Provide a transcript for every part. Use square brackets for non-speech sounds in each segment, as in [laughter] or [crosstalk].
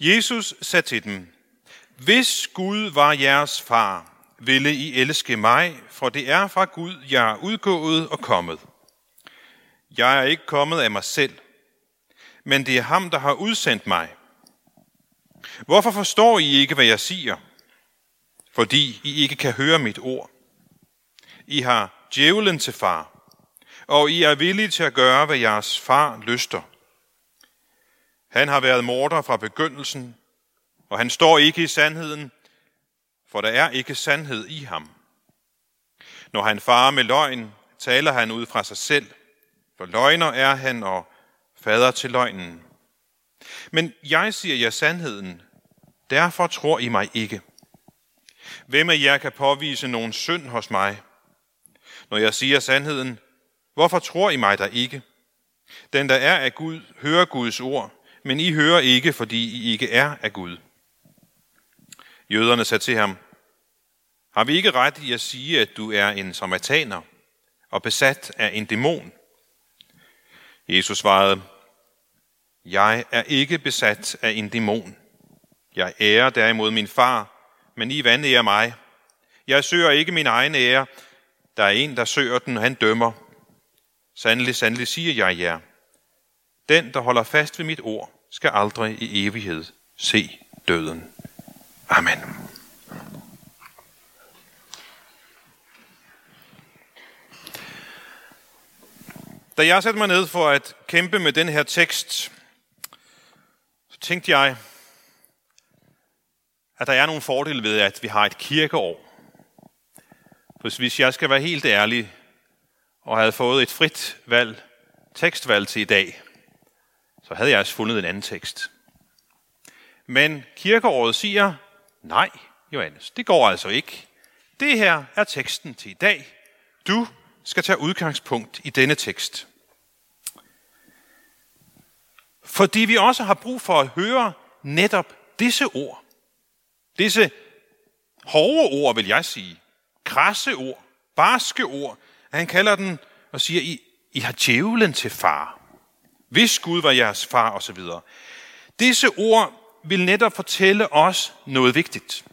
Jesus sagde til dem, Hvis Gud var jeres far, ville I elske mig, for det er fra Gud, jeg er udgået og kommet. Jeg er ikke kommet af mig selv, men det er ham, der har udsendt mig. Hvorfor forstår I ikke, hvad jeg siger? Fordi I ikke kan høre mit ord. I har djævlen til far, og I er villige til at gøre, hvad jeres far lyster. Han har været morder fra begyndelsen, og han står ikke i sandheden, for der er ikke sandhed i ham. Når han farer med løgn, taler han ud fra sig selv, for løgner er han og fader til løgnen. Men jeg siger jer sandheden, derfor tror I mig ikke. Hvem af jer kan påvise nogen synd hos mig? Når jeg siger sandheden, hvorfor tror I mig der ikke? Den, der er af Gud, hører Guds ord, men I hører ikke, fordi I ikke er af Gud. Jøderne sagde til ham, har vi ikke ret i at sige, at du er en samaritaner og besat af en dæmon? Jesus svarede, jeg er ikke besat af en dæmon. Jeg ærer derimod min far, men I vandærer mig. Jeg søger ikke min egen ære. Der er en, der søger den, og han dømmer. Sandelig, sandelig siger jeg jer. Den, der holder fast ved mit ord, skal aldrig i evighed se døden. Amen. Da jeg satte mig ned for at kæmpe med den her tekst, så tænkte jeg, at der er nogle fordele ved, at vi har et kirkeår. For hvis jeg skal være helt ærlig, og havde fået et frit valg, tekstvalg til i dag, så havde jeg også fundet en anden tekst. Men kirkeåret siger, nej, Johannes, det går altså ikke. Det her er teksten til i dag. Du skal tage udgangspunkt i denne tekst. Fordi vi også har brug for at høre netop disse ord. Disse hårde ord, vil jeg sige. Krasse ord, barske ord. Han kalder den og siger, I, I har djævlen til far. Hvis Gud var jeres far osv. Disse ord vil netop fortælle os noget vigtigt.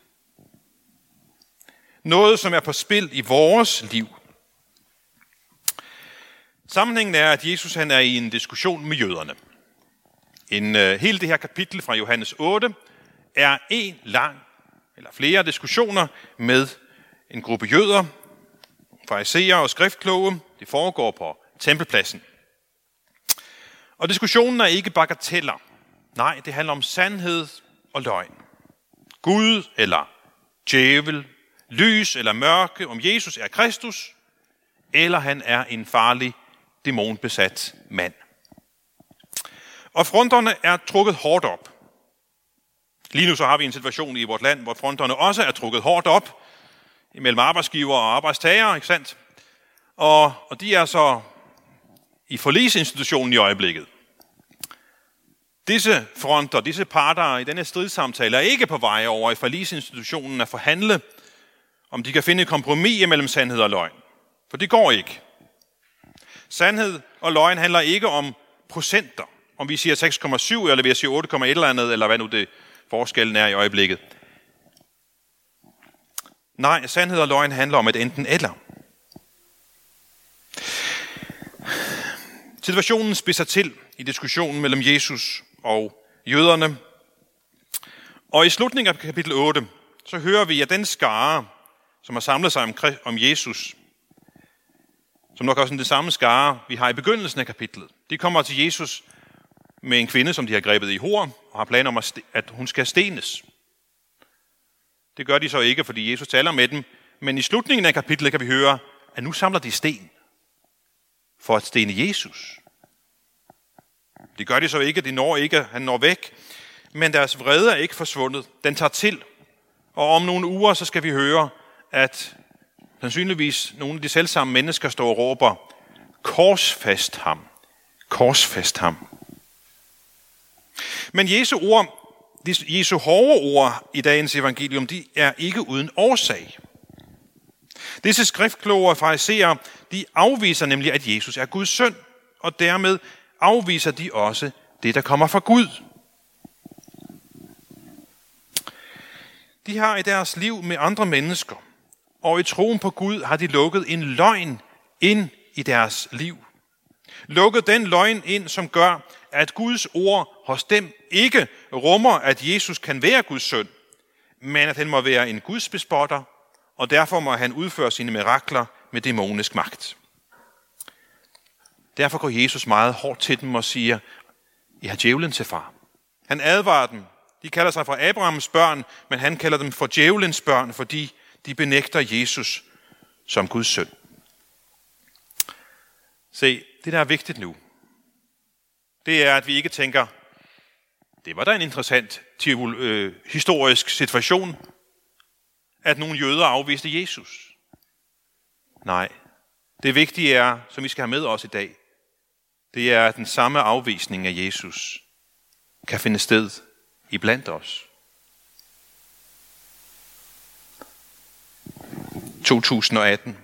Noget, som er på spil i vores liv. Sammenhængen er, at Jesus han er i en diskussion med jøderne. En, uh, hele det her kapitel fra Johannes 8 er en lang, eller flere diskussioner med en gruppe jøder, fariserer og skriftkloge. Det foregår på tempelpladsen. Og diskussionen er ikke bagateller. Nej, det handler om sandhed og løgn. Gud eller djævel, lys eller mørke, om Jesus er Kristus, eller han er en farlig, dæmonbesat mand. Og fronterne er trukket hårdt op. Lige nu så har vi en situation i vores land, hvor fronterne også er trukket hårdt op, imellem arbejdsgiver og arbejdstager, ikke sandt? Og, og de er så i forlisinstitutionen i øjeblikket. Disse fronter, disse parter i denne stridssamtale er ikke på vej over i forlisinstitutionen at forhandle, om de kan finde et kompromis mellem sandhed og løgn. For det går ikke. Sandhed og løgn handler ikke om procenter. Om vi siger 6,7, eller vi siger 8,1 eller andet, eller hvad nu det forskellen er i øjeblikket. Nej, sandhed og løgn handler om et enten eller. Situationen spidser til i diskussionen mellem Jesus og jøderne. Og i slutningen af kapitel 8, så hører vi, at den skare, som har samlet sig om Jesus, som nok også er det samme skare, vi har i begyndelsen af kapitlet, de kommer til Jesus med en kvinde, som de har grebet i hår, og har planer om, at hun skal stenes. Det gør de så ikke, fordi Jesus taler med dem, men i slutningen af kapitlet kan vi høre, at nu samler de sten for at stene Jesus. Det gør de så ikke, de når ikke, han når væk, men deres vrede er ikke forsvundet. Den tager til, og om nogle uger, så skal vi høre, at sandsynligvis nogle af de selvsamme mennesker står og råber, korsfast ham, korsfast ham. Men Jesu ord, Jesu hårde ord i dagens evangelium, de er ikke uden årsag. Disse skriftkloge og fariserer, de afviser nemlig, at Jesus er Guds søn, og dermed afviser de også det, der kommer fra Gud. De har i deres liv med andre mennesker, og i troen på Gud har de lukket en løgn ind i deres liv. Lukket den løgn ind, som gør, at Guds ord hos dem ikke rummer, at Jesus kan være Guds søn, men at han må være en Guds bespotter, og derfor må han udføre sine mirakler med dæmonisk magt. Derfor går Jesus meget hårdt til dem og siger, I har djævlen til far. Han advarer dem. De kalder sig for Abrahams børn, men han kalder dem for djævelens børn, fordi de benægter Jesus som Guds søn. Se, det der er vigtigt nu, det er, at vi ikke tænker, det var da en interessant øh, historisk situation, at nogle jøder afviste Jesus. Nej, det vigtige er, som vi skal have med os i dag, det er, at den samme afvisning af Jesus kan finde sted i blandt os. 2018.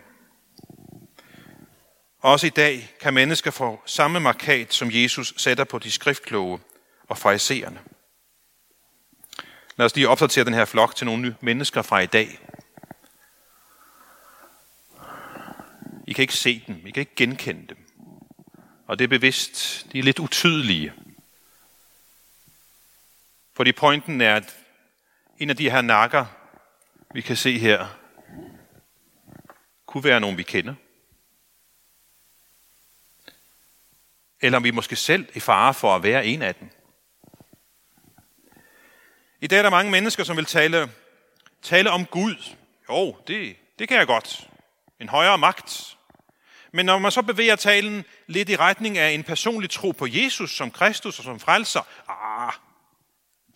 Også i dag kan mennesker få samme markat, som Jesus sætter på de skriftkloge og farisererne. Lad os lige opdatere den her flok til nogle nye mennesker fra i dag. I kan ikke se dem, I kan ikke genkende dem. Og det er bevidst, de er lidt utydelige. Fordi pointen er, at en af de her nakker, vi kan se her, kunne være nogen, vi kender. Eller om vi måske selv er i fare for at være en af dem. I dag er der mange mennesker, som vil tale, tale om Gud. Jo, det, det kan jeg godt. En højere magt. Men når man så bevæger talen lidt i retning af en personlig tro på Jesus som Kristus og som frelser, ah,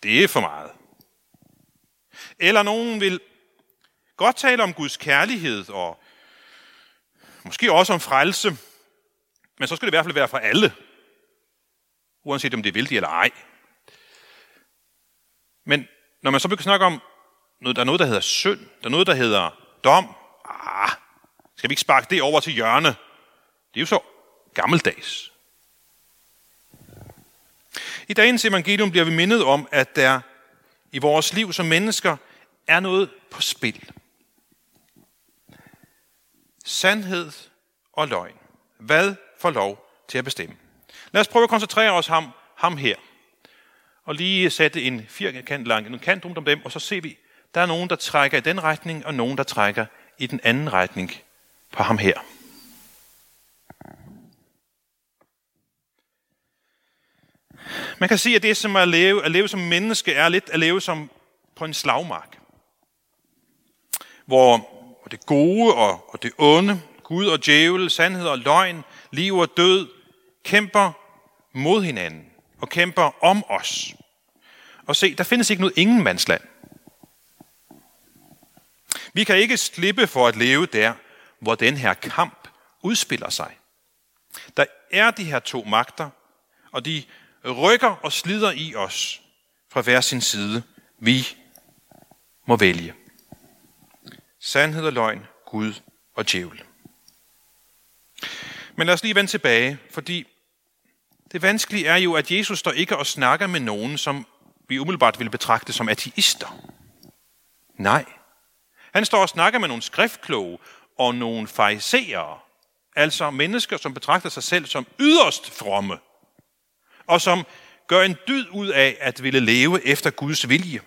det er for meget. Eller nogen vil godt tale om Guds kærlighed og måske også om frelse, men så skal det i hvert fald være for alle, uanset om det er de eller ej. Men når man så begynder at snakke om, noget, der er noget, der hedder synd, der er noget, der hedder dom, ah, skal vi ikke sparke det over til hjørne? Det er jo så gammeldags. I dagens evangelium bliver vi mindet om, at der i vores liv som mennesker er noget på spil. Sandhed og løgn. Hvad får lov til at bestemme? Lad os prøve at koncentrere os ham, ham her. Og lige sætte en firkant lang en kant rundt om dem, og så ser vi, der er nogen, der trækker i den retning, og nogen, der trækker i den anden retning på ham her. Man kan sige, at det som at leve, at leve som menneske er lidt at leve som på en slagmark. Hvor det gode og, og det onde, Gud og djævel, sandhed og løgn, liv og død, kæmper mod hinanden og kæmper om os. Og se, der findes ikke noget ingenmandsland. Vi kan ikke slippe for at leve der, hvor den her kamp udspiller sig. Der er de her to magter, og de rykker og slider i os fra hver sin side. Vi må vælge. Sandhed og løgn, Gud og djævel. Men lad os lige vende tilbage, fordi det vanskelige er jo, at Jesus står ikke og snakker med nogen, som vi umiddelbart vil betragte som ateister. Nej. Han står og snakker med nogle skriftkloge og nogle fariseere, altså mennesker, som betragter sig selv som yderst fromme, og som gør en dyd ud af at ville leve efter Guds vilje.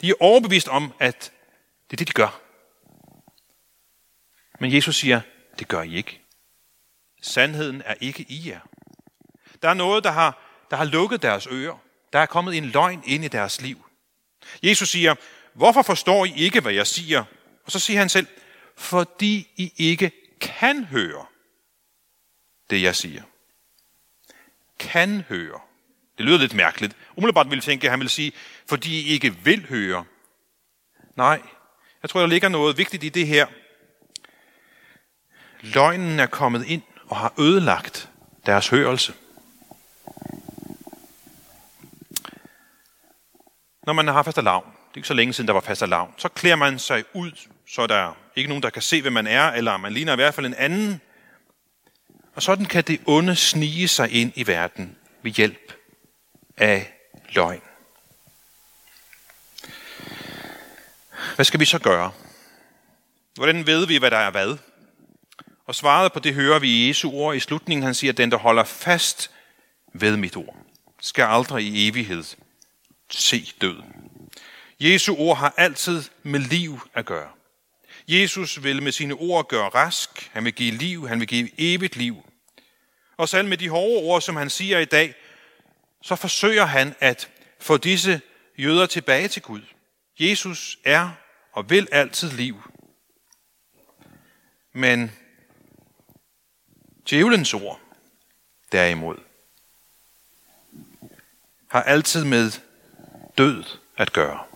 De er overbevist om, at det er det, de gør. Men Jesus siger, det gør I ikke. Sandheden er ikke i jer. Der er noget, der har, der har lukket deres ører. Der er kommet en løgn ind i deres liv. Jesus siger, hvorfor forstår I ikke, hvad jeg siger? Og så siger han selv, fordi I ikke kan høre det, jeg siger. Kan høre. Det lyder lidt mærkeligt. Umiddelbart ville jeg tænke, at han vil sige, fordi I ikke vil høre. Nej, jeg tror, der ligger noget vigtigt i det her. Løgnen er kommet ind og har ødelagt deres hørelse. Når man har faste lavn, det er ikke så længe siden, der var faste lavn, så klæder man sig ud, så der ikke nogen, der kan se, hvem man er, eller man ligner i hvert fald en anden. Og sådan kan det onde snige sig ind i verden ved hjælp af løgn. hvad skal vi så gøre? Hvordan ved vi, hvad der er hvad? Og svaret på det hører vi i Jesu ord i slutningen. Han siger, at den, der holder fast ved mit ord, skal aldrig i evighed se døden. Jesu ord har altid med liv at gøre. Jesus vil med sine ord gøre rask, han vil give liv, han vil give evigt liv. Og selv med de hårde ord, som han siger i dag, så forsøger han at få disse jøder tilbage til Gud. Jesus er og vil altid liv. Men djævelens ord, derimod, har altid med død at gøre.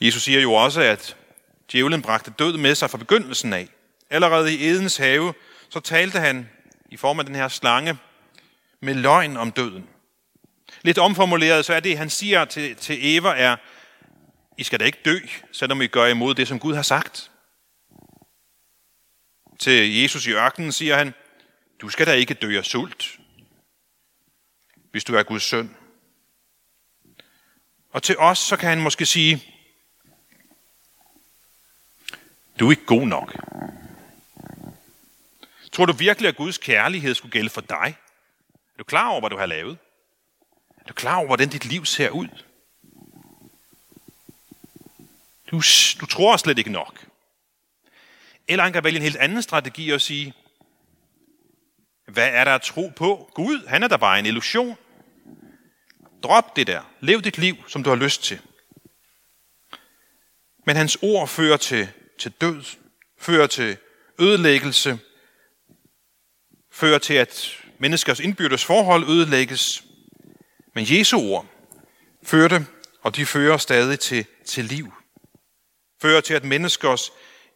Jesus siger jo også, at djævlen bragte død med sig fra begyndelsen af. Allerede i Edens have, så talte han i form af den her slange med løgn om døden. Lidt omformuleret, så er det, han siger til, til Eva, er, I skal da ikke dø, selvom I gør imod det, som Gud har sagt. Til Jesus i ørkenen siger han, du skal da ikke dø af sult, hvis du er Guds søn. Og til os, så kan han måske sige, du er ikke god nok. Tror du virkelig, at Guds kærlighed skulle gælde for dig? Er du klar over, hvad du har lavet? Er du klar over, hvordan dit liv ser ud? Du, du tror slet ikke nok. Eller han kan vælge en helt anden strategi og sige, hvad er der at tro på? Gud, han er da bare en illusion. Drop det der. Lev dit liv, som du har lyst til. Men hans ord fører til, til død, fører til ødelæggelse, fører til, at menneskers indbyrdes forhold ødelægges. Men Jesu ord førte, og de fører stadig til, til liv. Fører til, at menneskers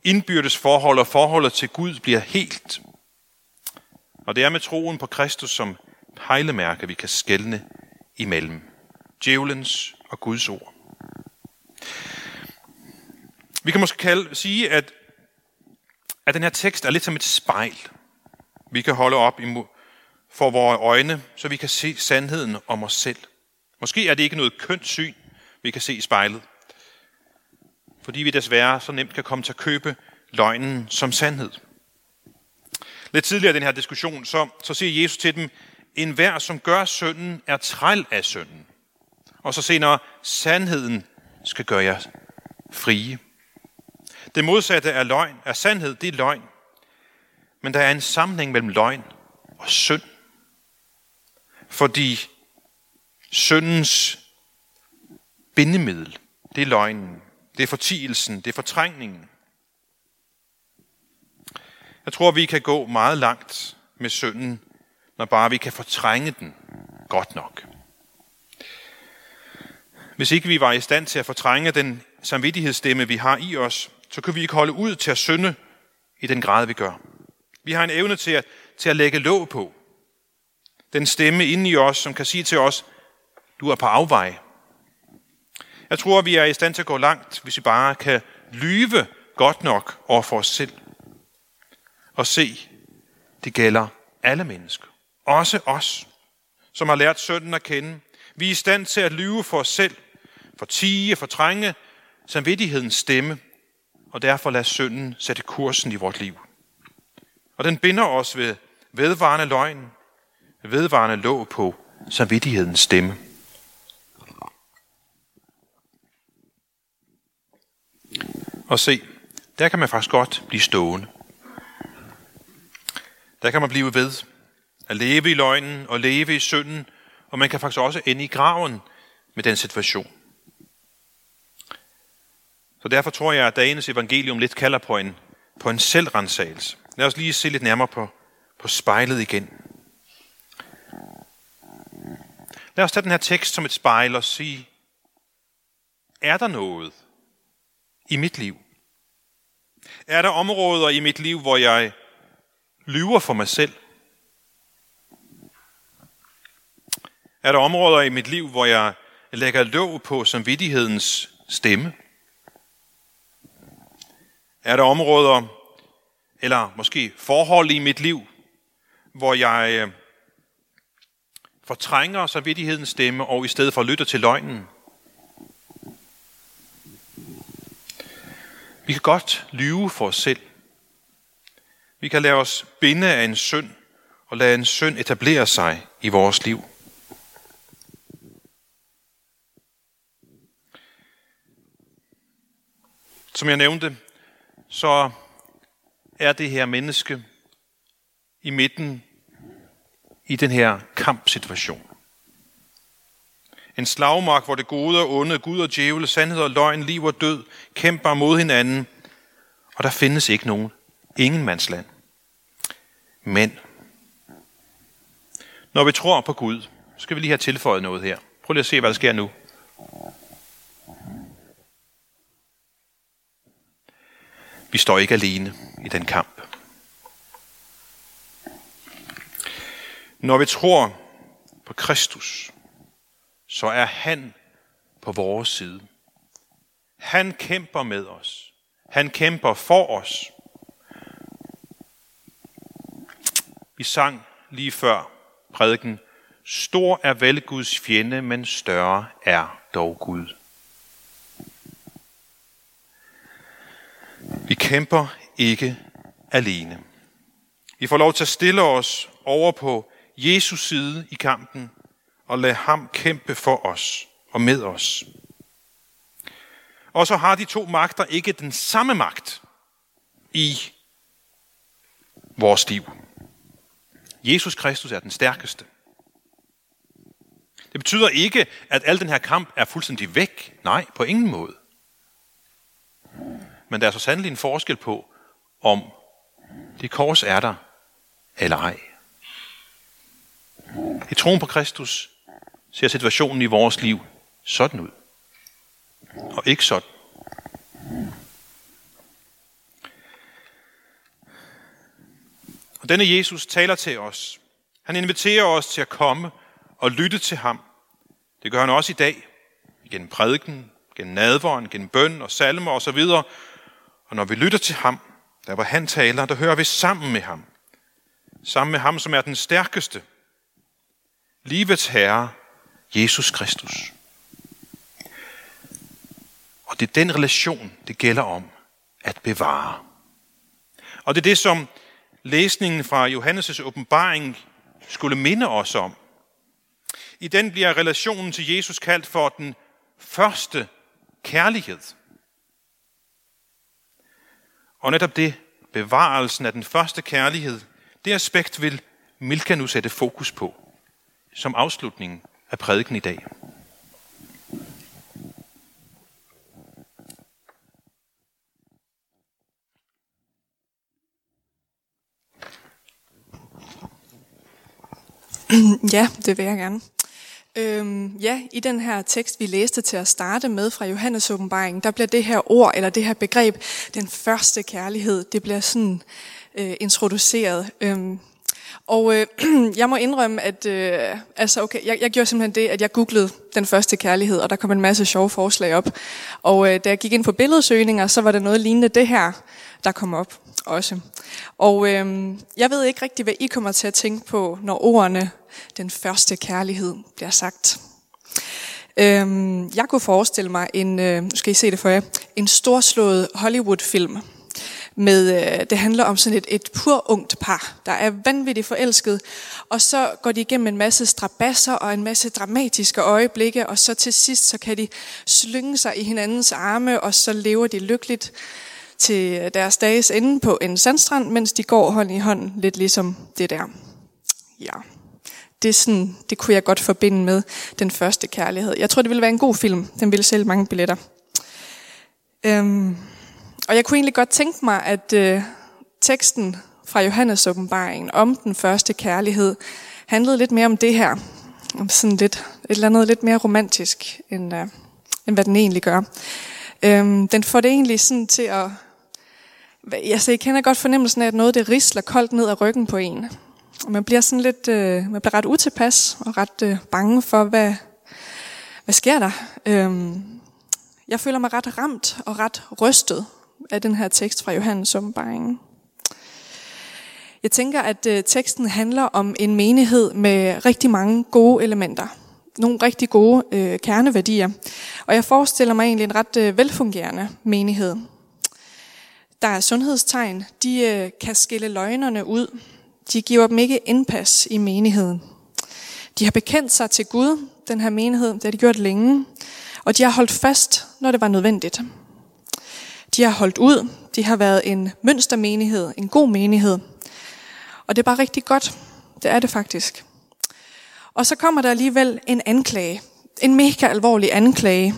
indbyrdes forhold og forholdet til Gud bliver helt. Og det er med troen på Kristus som pejlemærke, vi kan skelne imellem djævelens og Guds ord. Vi kan måske kalde, sige, at, at den her tekst er lidt som et spejl, vi kan holde op imod for vores øjne, så vi kan se sandheden om os selv. Måske er det ikke noget kønt syn, vi kan se i spejlet, fordi vi desværre så nemt kan komme til at købe løgnen som sandhed. Lidt tidligere i den her diskussion, så, så siger Jesus til dem, en hver, som gør synden, er træl af synden. Og så senere, sandheden skal gøre jer frie. Det modsatte er løgn, er sandhed, det er løgn. Men der er en sammenhæng mellem løgn og synd. Fordi syndens bindemiddel, det er løgnen. Det er fortielsen, det er fortrængningen. Jeg tror, vi kan gå meget langt med synden, når bare vi kan fortrænge den godt nok. Hvis ikke vi var i stand til at fortrænge den samvittighedsstemme, vi har i os, så kan vi ikke holde ud til at synde i den grad, vi gør. Vi har en evne til at, til at lægge låg på. Den stemme inde i os, som kan sige til os, du er på afvej. Jeg tror, vi er i stand til at gå langt, hvis vi bare kan lyve godt nok over for os selv. Og se, det gælder alle mennesker. Også os, som har lært synden at kende. Vi er i stand til at lyve for os selv, for tige, for trænge, samvittighedens stemme, og derfor lade synden sætte kursen i vort liv. Og den binder os ved vedvarende løgn, vedvarende låg på samvittighedens stemme. Og se, der kan man faktisk godt blive stående. Der kan man blive ved at leve i løgnen og leve i synden, og man kan faktisk også ende i graven med den situation. Så derfor tror jeg, at dagens evangelium lidt kalder på en, på en selvrensagelse. Lad os lige se lidt nærmere på, på spejlet igen. Lad os tage den her tekst som et spejl og sige, er der noget i mit liv? Er der områder i mit liv, hvor jeg lyver for mig selv? Er der områder i mit liv, hvor jeg lægger låg på samvittighedens stemme? Er der områder, eller måske forhold i mit liv, hvor jeg øh, fortrænger samvittighedens stemme, og i stedet for lytter til løgnen? Vi kan godt lyve for os selv. Vi kan lade os binde af en synd og lade en synd etablere sig i vores liv. Som jeg nævnte, så er det her menneske i midten i den her kampsituation. En slagmark, hvor det gode og onde, Gud og djævel, sandhed og løgn, liv og død, kæmper mod hinanden, og der findes ikke nogen Ingen mandsland. Men når vi tror på Gud, skal vi lige have tilføjet noget her. Prøv lige at se, hvad der sker nu. Vi står ikke alene i den kamp. Når vi tror på Kristus, så er han på vores side. Han kæmper med os. Han kæmper for os. Vi sang lige før prædiken, Stor er vel Guds fjende, men større er dog Gud. Vi kæmper ikke alene. Vi får lov til at stille os over på Jesus side i kampen og lade ham kæmpe for os og med os. Og så har de to magter ikke den samme magt i vores liv. Jesus Kristus er den stærkeste. Det betyder ikke, at al den her kamp er fuldstændig væk. Nej, på ingen måde. Men der er så sandelig en forskel på, om det kors er der eller ej. I troen på Kristus ser situationen i vores liv sådan ud. Og ikke sådan. Og denne Jesus taler til os. Han inviterer os til at komme og lytte til ham. Det gør han også i dag, gennem prædiken, gennem nadvåren, gennem bøn og salmer osv. Og når vi lytter til ham, der hvor han taler, der hører vi sammen med ham. Sammen med ham, som er den stærkeste. Livets Herre, Jesus Kristus. Og det er den relation, det gælder om at bevare. Og det er det, som læsningen fra Johannes' åbenbaring skulle minde os om. I den bliver relationen til Jesus kaldt for den første kærlighed. Og netop det, bevarelsen af den første kærlighed, det aspekt vil Milka nu sætte fokus på som afslutningen af prædiken i dag. [clears throat] Ja, det vil jeg gerne. Øhm, ja, i den her tekst, vi læste til at starte med fra Johannes åbenbaring, der bliver det her ord, eller det her begreb, den første kærlighed, det bliver sådan øh, introduceret. Øhm, og øh, [clears throat] jeg må indrømme, at øh, altså okay, jeg, jeg gjorde simpelthen det, at jeg googlede den første kærlighed, og der kom en masse sjove forslag op. Og øh, da jeg gik ind på billedsøgninger, så var der noget lignende det her, der kom op også. Og øh, jeg ved ikke rigtig, hvad I kommer til at tænke på, når ordene den første kærlighed bliver sagt. Øh, jeg kunne forestille mig en, øh, skal I se det for jer, en storslået Hollywood-film med, øh, det handler om sådan et, et pur ungt par, der er vanvittigt forelsket, og så går de igennem en masse strabasser og en masse dramatiske øjeblikke, og så til sidst, så kan de slynge sig i hinandens arme, og så lever de lykkeligt til deres dages ende på en sandstrand, mens de går hånd i hånd, lidt ligesom det der. Ja, det, er sådan, det kunne jeg godt forbinde med den første kærlighed. Jeg tror, det ville være en god film. Den ville sælge mange billetter. Øhm, og jeg kunne egentlig godt tænke mig, at øh, teksten fra Johannes åbenbaringen om den første kærlighed handlede lidt mere om det her. Om sådan lidt, et eller andet lidt mere romantisk, end, øh, end hvad den egentlig gør. Øhm, den får det egentlig sådan til at... Altså, jeg kender godt fornemmelsen af, at noget det risler koldt ned ad ryggen på en. Og man bliver sådan lidt, øh, man bliver ret utilpas og ret øh, bange for, hvad, hvad sker der? Øhm, jeg føler mig ret ramt og ret rystet af den her tekst fra Johannes åbenbaringen. Jeg tænker, at øh, teksten handler om en menighed med rigtig mange gode elementer. Nogle rigtig gode øh, kerneværdier. Og jeg forestiller mig egentlig en ret øh, velfungerende menighed. der er sundhedstegn, de øh, kan skille løgnerne ud. De giver dem ikke indpas i menigheden. De har bekendt sig til Gud, den her menighed, det har de gjort længe, og de har holdt fast, når det var nødvendigt. De har holdt ud, de har været en mønstermenighed, en god menighed. Og det er bare rigtig godt. Det er det faktisk. Og så kommer der alligevel en anklage. En mega alvorlig anklage.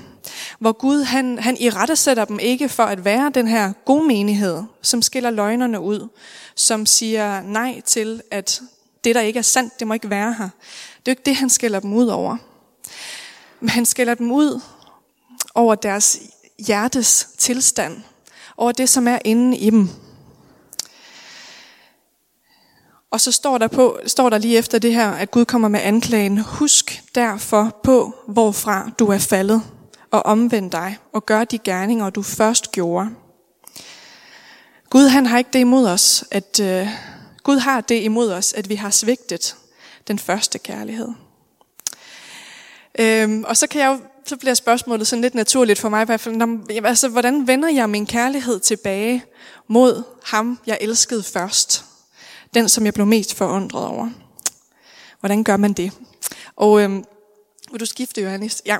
Hvor Gud han, han i rette sætter dem ikke for at være den her gode menighed, som skiller løgnerne ud. Som siger nej til, at det der ikke er sandt, det må ikke være her. Det er jo ikke det, han skiller dem ud over. Men han skiller dem ud over deres hjertes tilstand. Over det, som er inde i dem. Og så står der, på, står der lige efter det her, at Gud kommer med anklagen. Husk derfor på, hvorfra du er faldet, og omvend dig, og gør de gerninger, du først gjorde. Gud han har ikke det imod os, at øh, Gud har det imod os, at vi har svigtet den første kærlighed. Øhm, og så kan jeg jo, så bliver spørgsmålet sådan lidt naturligt for mig i hvert fald, når, altså, hvordan vender jeg min kærlighed tilbage mod ham, jeg elskede først? Den, som jeg blev mest forundret over. Hvordan gør man det? Og øhm, vil du skifte, Johannes? Ja.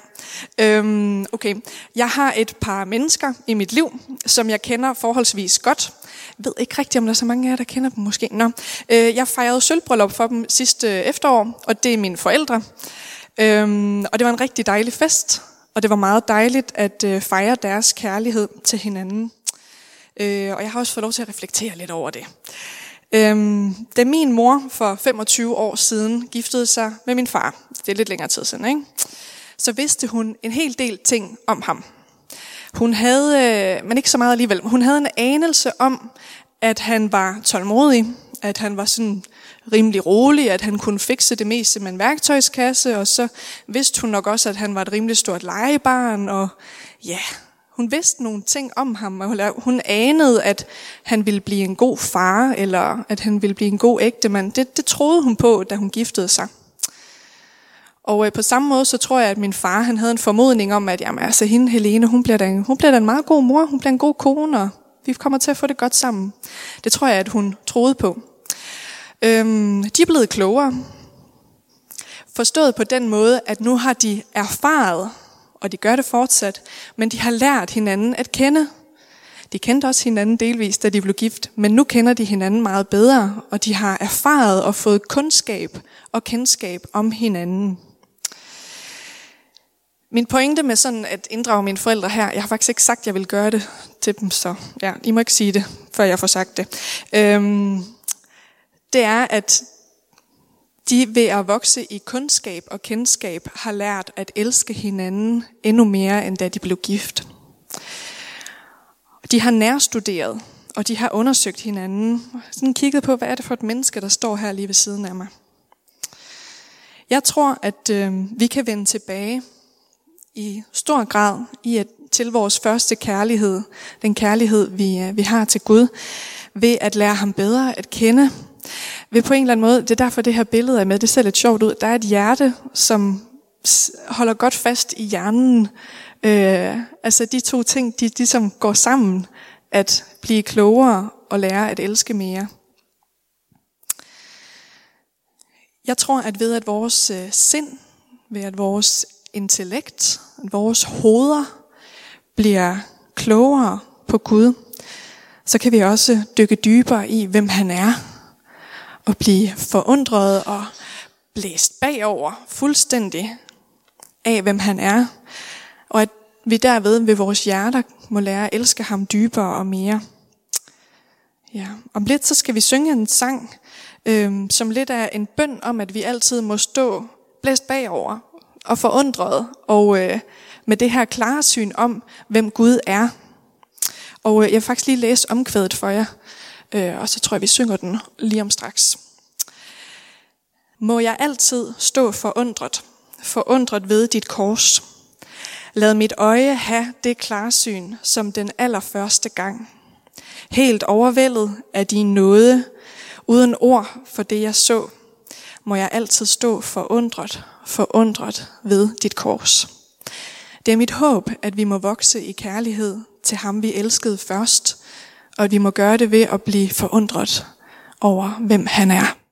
Øhm, okay. Jeg har et par mennesker i mit liv, som jeg kender forholdsvis godt. Jeg ved ikke rigtigt, om der er så mange af jer, der kender dem måske. Nå. Øh, jeg fejrede sølvbryllup for dem sidste efterår, og det er mine forældre. Øhm, og det var en rigtig dejlig fest, og det var meget dejligt at øh, fejre deres kærlighed til hinanden. Øh, og jeg har også fået lov til at reflektere lidt over det. Øhm, da min mor for 25 år siden giftede sig med min far, det er lidt længere tid siden, ikke? så vidste hun en hel del ting om ham. Hun havde, øh, men ikke så meget alligevel, hun havde en anelse om, at han var tålmodig, at han var sådan rimelig rolig, at han kunne fikse det meste med en værktøjskasse, og så vidste hun nok også, at han var et rimelig stort legebarn, og ja, hun vidste nogle ting om ham, og hun anede, at han ville blive en god far, eller at han ville blive en god ægtemand. Det, det troede hun på, da hun giftede sig. Og øh, på samme måde, så tror jeg, at min far han havde en formodning om, at jamen, altså, hende, Helene, hun bliver, da, hun bliver da en meget god mor, hun bliver en god kone, og vi kommer til at få det godt sammen. Det tror jeg, at hun troede på. Øhm, de er blevet klogere. Forstået på den måde, at nu har de erfaret, og de gør det fortsat, men de har lært hinanden at kende. De kendte også hinanden delvist, da de blev gift, men nu kender de hinanden meget bedre, og de har erfaret og fået kundskab og kendskab om hinanden. Min pointe med sådan at inddrage mine forældre her, jeg har faktisk ikke sagt, at jeg vil gøre det til dem, så ja, I må ikke sige det, før jeg får sagt det. Øhm, det er, at de ved at vokse i kundskab og kendskab har lært at elske hinanden endnu mere, end da de blev gift. De har nærstuderet, og de har undersøgt hinanden. Sådan kigget på, hvad er det for et menneske, der står her lige ved siden af mig. Jeg tror, at øh, vi kan vende tilbage i stor grad i at, til vores første kærlighed, den kærlighed, vi, øh, vi har til Gud, ved at lære ham bedre at kende, ved på en eller anden måde, det er derfor det her billede er med, det ser lidt sjovt ud, der er et hjerte, som holder godt fast i hjernen. Øh, altså de to ting, de, de som går sammen, at blive klogere og lære at elske mere. Jeg tror, at ved at vores øh, sind, ved at vores intellekt, at vores hoveder bliver klogere på Gud, så kan vi også dykke dybere i, hvem han er, og blive forundret og blæst bagover fuldstændig af, hvem han er. Og at vi derved ved vores hjerter må lære at elske ham dybere og mere. Ja. Om lidt så skal vi synge en sang, øhm, som lidt er en bøn om, at vi altid må stå blæst bagover og forundret, og øh, med det her klare syn om, hvem Gud er. Og øh, jeg vil faktisk lige læse omkvædet for jer, øh, og så tror jeg, vi synger den lige om straks. Må jeg altid stå forundret, forundret ved dit kors. Lad mit øje have det klarsyn som den allerførste gang. Helt overvældet af din nåde, uden ord for det jeg så, må jeg altid stå forundret, forundret ved dit kors. Det er mit håb, at vi må vokse i kærlighed til ham, vi elskede først, og vi må gøre det ved at blive forundret over, hvem han er.